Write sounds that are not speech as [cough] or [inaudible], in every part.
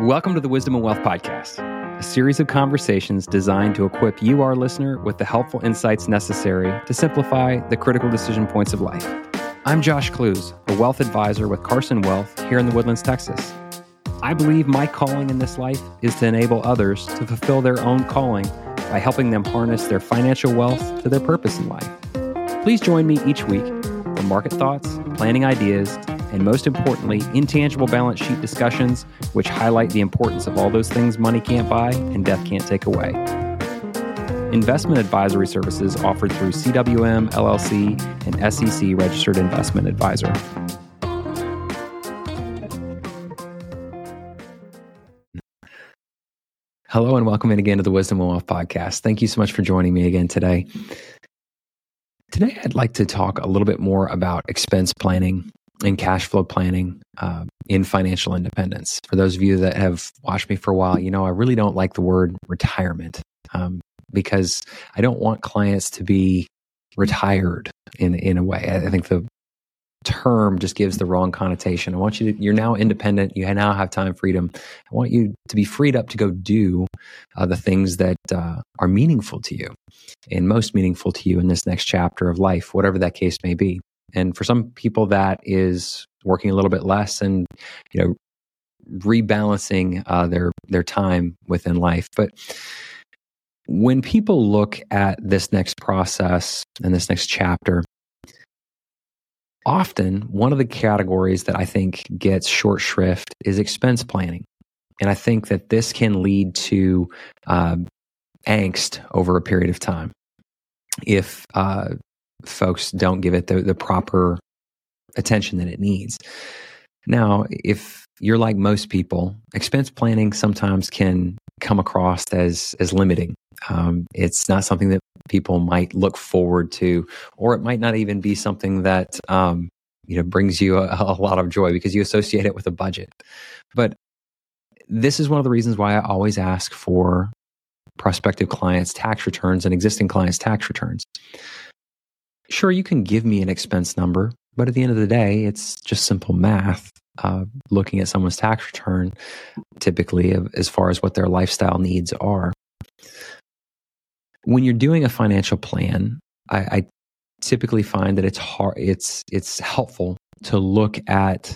Welcome to the Wisdom and Wealth Podcast, a series of conversations designed to equip you, our listener, with the helpful insights necessary to simplify the critical decision points of life. I'm Josh Klooz, a wealth advisor with Carson Wealth here in the Woodlands, Texas. I believe my calling in this life is to enable others to fulfill their own calling by helping them harness their financial wealth to their purpose in life. Please join me each week for market thoughts, planning ideas, and most importantly, intangible balance sheet discussions, which highlight the importance of all those things money can't buy and death can't take away. Investment advisory services offered through CWM LLC and SEC registered investment advisor. Hello and welcome in again to the Wisdom and Wealth podcast. Thank you so much for joining me again today. Today, I'd like to talk a little bit more about expense planning and cash flow planning uh, in financial independence. For those of you that have watched me for a while, you know I really don't like the word retirement um, because I don't want clients to be retired in in a way. I think the term just gives the wrong connotation. I want you to, you're now independent. You now have time freedom. I want you to be freed up to go do uh, the things that uh, are meaningful to you and most meaningful to you in this next chapter of life, whatever that case may be. And for some people, that is working a little bit less and, you know, rebalancing uh, their their time within life. But when people look at this next process and this next chapter, often one of the categories that I think gets short shrift is expense planning. And I think that this can lead to uh, angst over a period of time. If uh, folks don't give it the, the proper attention that it needs. Now, if you're like most people, expense planning sometimes can come across as as limiting. Um, it's not something that people might look forward to, or it might not even be something that um, you know brings you a, a lot of joy because you associate it with a budget. But this is one of the reasons why I always ask for prospective clients' tax returns and existing clients' tax returns sure, you can give me an expense number, but at the end of the day, it's just simple math. Uh, looking at someone's tax return, typically, as far as what their lifestyle needs are. When you're doing a financial plan, I, I typically find that it's hard. It's it's helpful to look at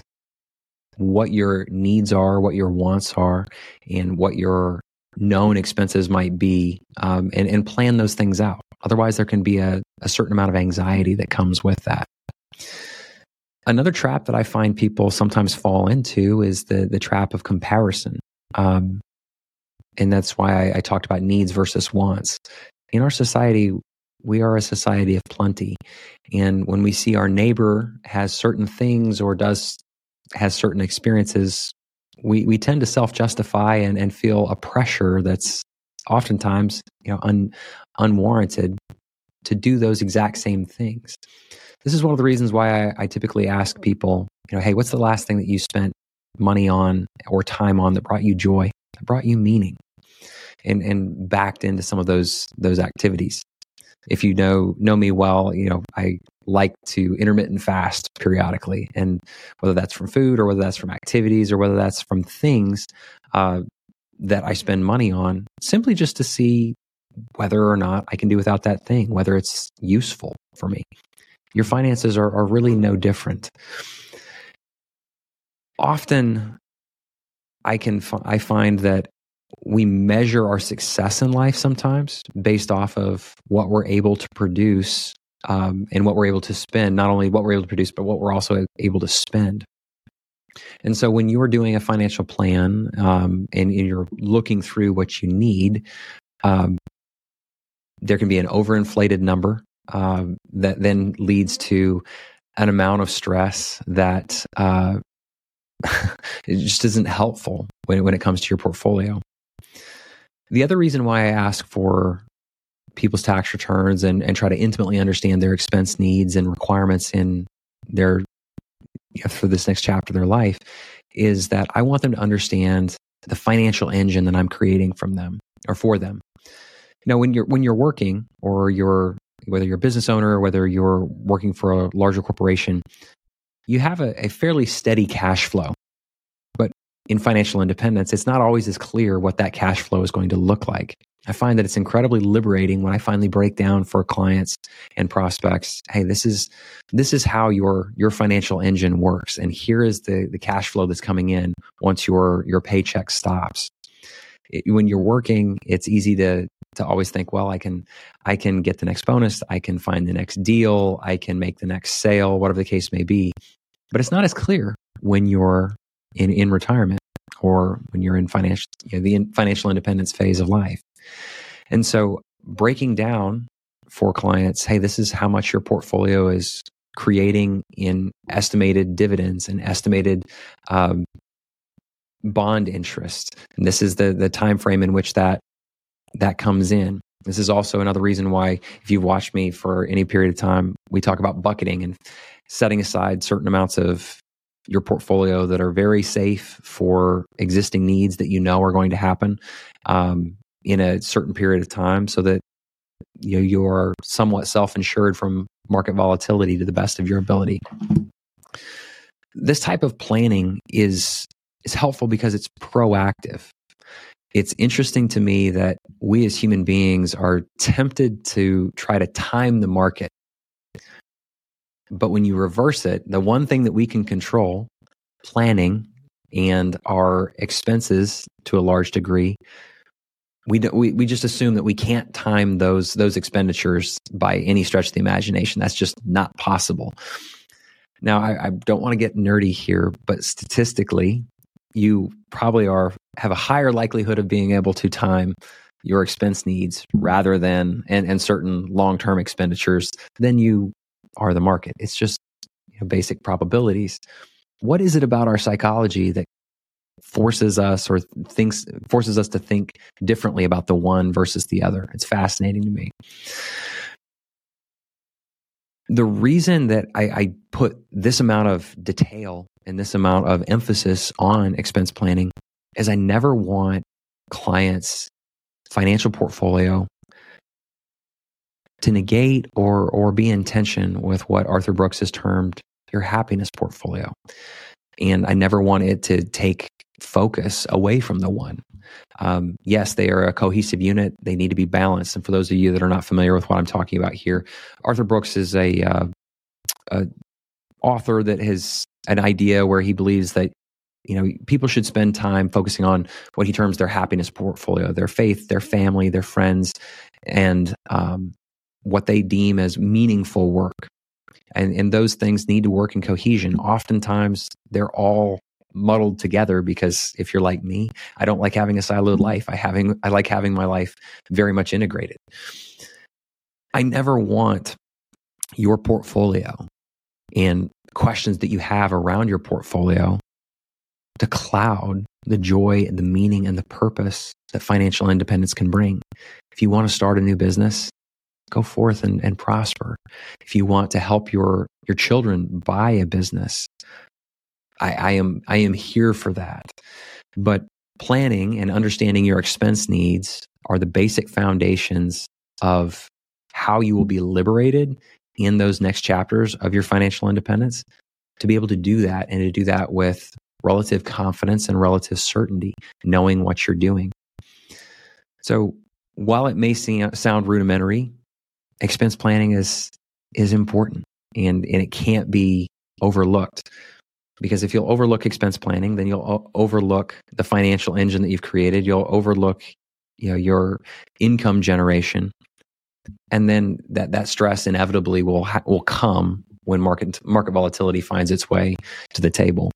what your needs are, what your wants are, and what your known expenses might be, um, and, and plan those things out. Otherwise, there can be a, a certain amount of anxiety that comes with that. Another trap that I find people sometimes fall into is the the trap of comparison, um, and that's why I, I talked about needs versus wants. In our society, we are a society of plenty, and when we see our neighbor has certain things or does has certain experiences, we we tend to self justify and, and feel a pressure that's oftentimes you know un, unwarranted to do those exact same things. This is one of the reasons why I, I typically ask people, you know, hey, what's the last thing that you spent money on or time on that brought you joy, that brought you meaning, and and backed into some of those those activities. If you know know me well, you know I like to intermittent fast periodically, and whether that's from food or whether that's from activities or whether that's from things uh, that I spend money on, simply just to see whether or not I can do without that thing, whether it's useful for me. Your finances are, are really no different. Often, I can I find that we measure our success in life sometimes based off of what we're able to produce um, and what we're able to spend. Not only what we're able to produce, but what we're also able to spend. And so, when you're doing a financial plan um, and, and, you're looking through what you need, um, there can be an overinflated number uh, that then leads to an amount of stress that uh, [laughs] it just isn't helpful when, when it comes to your portfolio. The other reason why I ask for people's tax returns and, and try to intimately understand their expense needs and requirements in their for this next chapter of their life is that I want them to understand the financial engine that I'm creating from them or for them. You know, when you're when you're working or you're whether you're a business owner whether you're working for a larger corporation, you have a, a fairly steady cash flow. But in financial independence, it's not always as clear what that cash flow is going to look like. I find that it's incredibly liberating when I finally break down for clients and prospects, hey, this is this is how your your financial engine works and here is the the cash flow that's coming in once your your paycheck stops. It, when you're working, it's easy to to always think, well, I can I can get the next bonus, I can find the next deal, I can make the next sale, whatever the case may be. But it's not as clear when you're in in retirement or when you're in financial you know, the financial independence phase of life. And so breaking down for clients, hey, this is how much your portfolio is creating in estimated dividends and estimated um, bond interest. And this is the the time frame in which that that comes in. This is also another reason why, if you've watched me for any period of time, we talk about bucketing and setting aside certain amounts of your portfolio that are very safe for existing needs that you know are going to happen um, in a certain period of time so that you know you are somewhat self-insured from market volatility to the best of your ability this type of planning is is helpful because it's proactive it's interesting to me that we as human beings are tempted to try to time the market but when you reverse it the one thing that we can control planning and our expenses to a large degree we, do, we we just assume that we can't time those those expenditures by any stretch of the imagination. That's just not possible. Now, I, I don't want to get nerdy here, but statistically, you probably are have a higher likelihood of being able to time your expense needs rather than and, and certain long term expenditures than you are the market. It's just you know, basic probabilities. What is it about our psychology that forces us or thinks forces us to think differently about the one versus the other. It's fascinating to me. The reason that I, I put this amount of detail and this amount of emphasis on expense planning is I never want clients' financial portfolio to negate or or be in tension with what Arthur Brooks has termed your happiness portfolio. And I never want it to take focus away from the one. Um, yes, they are a cohesive unit. They need to be balanced. And for those of you that are not familiar with what I'm talking about here, Arthur Brooks is a, uh, a author that has an idea where he believes that you know people should spend time focusing on what he terms their happiness portfolio, their faith, their family, their friends, and um, what they deem as meaningful work. And, and those things need to work in cohesion. Oftentimes, they're all muddled together because if you're like me, I don't like having a siloed mm-hmm. life. I having I like having my life very much integrated. I never want your portfolio and questions that you have around your portfolio to cloud the joy and the meaning and the purpose that financial independence can bring. If you want to start a new business, go forth and, and prosper. If you want to help your your children buy a business, I, I am I am here for that. But planning and understanding your expense needs are the basic foundations of how you will be liberated in those next chapters of your financial independence to be able to do that and to do that with relative confidence and relative certainty, knowing what you're doing. So while it may seem, sound rudimentary, expense planning is is important and, and it can't be overlooked. Because if you'll overlook expense planning, then you'll overlook the financial engine that you've created. You'll overlook, you know, your income generation, and then that that stress inevitably will ha- will come when market market volatility finds its way to the table.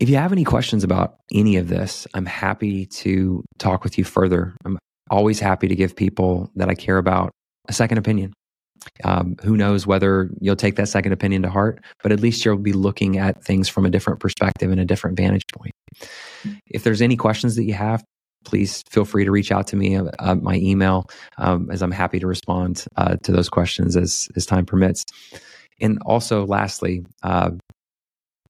If you have any questions about any of this, I'm happy to talk with you further. I'm always happy to give people that I care about a second opinion. Um, who knows whether you'll take that second opinion to heart, but at least you'll be looking at things from a different perspective and a different vantage point. If there's any questions that you have, please feel free to reach out to me. Uh, uh, my email, um, as I'm happy to respond uh, to those questions as as time permits. And also, lastly, uh,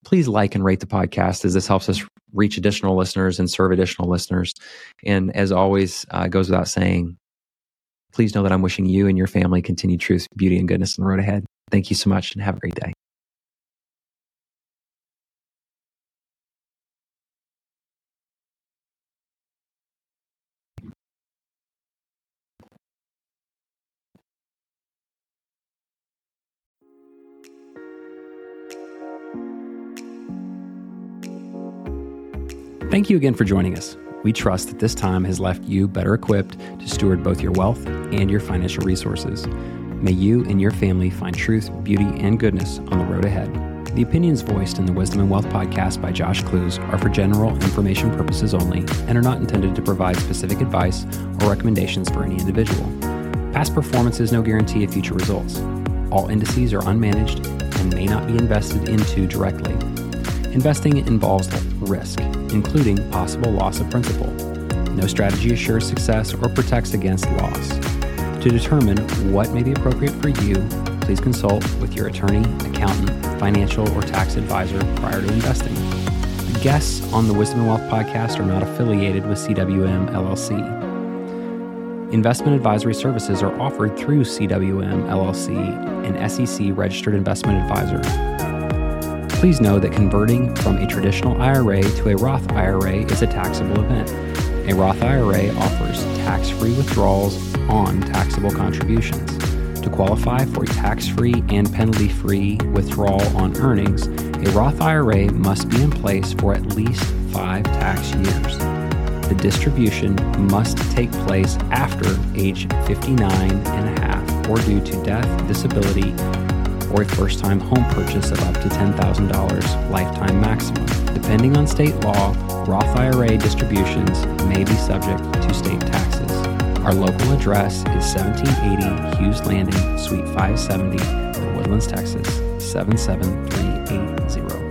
please like and rate the podcast as this helps us reach additional listeners and serve additional listeners. And as always, uh, goes without saying, Please know that I'm wishing you and your family continued truth, beauty, and goodness on the road ahead. Thank you so much and have a great day. Thank you again for joining us. We trust that this time has left you better equipped to steward both your wealth and your financial resources. May you and your family find truth, beauty, and goodness on the road ahead. The opinions voiced in the Wisdom and Wealth podcast by Josh Klooz are for general information purposes only and are not intended to provide specific advice or recommendations for any individual. Past performance is no guarantee of future results. All indices are unmanaged and may not be invested into directly. Investing involves risk, including possible loss of principal. No strategy assures success or protects against loss. To determine what may be appropriate for you, please consult with your attorney, accountant, financial, or tax advisor prior to investing. The guests on the Wisdom and Wealth podcast are not affiliated with CWM LLC. Investment advisory services are offered through CWM LLC, an SEC registered investment advisor. Please know that converting from a traditional IRA to a Roth IRA is a taxable event. A Roth IRA offers tax free withdrawals on taxable contributions. To qualify for a tax free and penalty free withdrawal on earnings, a Roth IRA must be in place for at least five tax years the distribution must take place after age 59 and a half or due to death, disability, or a first time home purchase of up to $10,000 lifetime maximum. Depending on state law, Roth IRA distributions may be subject to state taxes. Our local address is 1780 Hughes Landing, Suite 570, Woodlands, Texas 77380.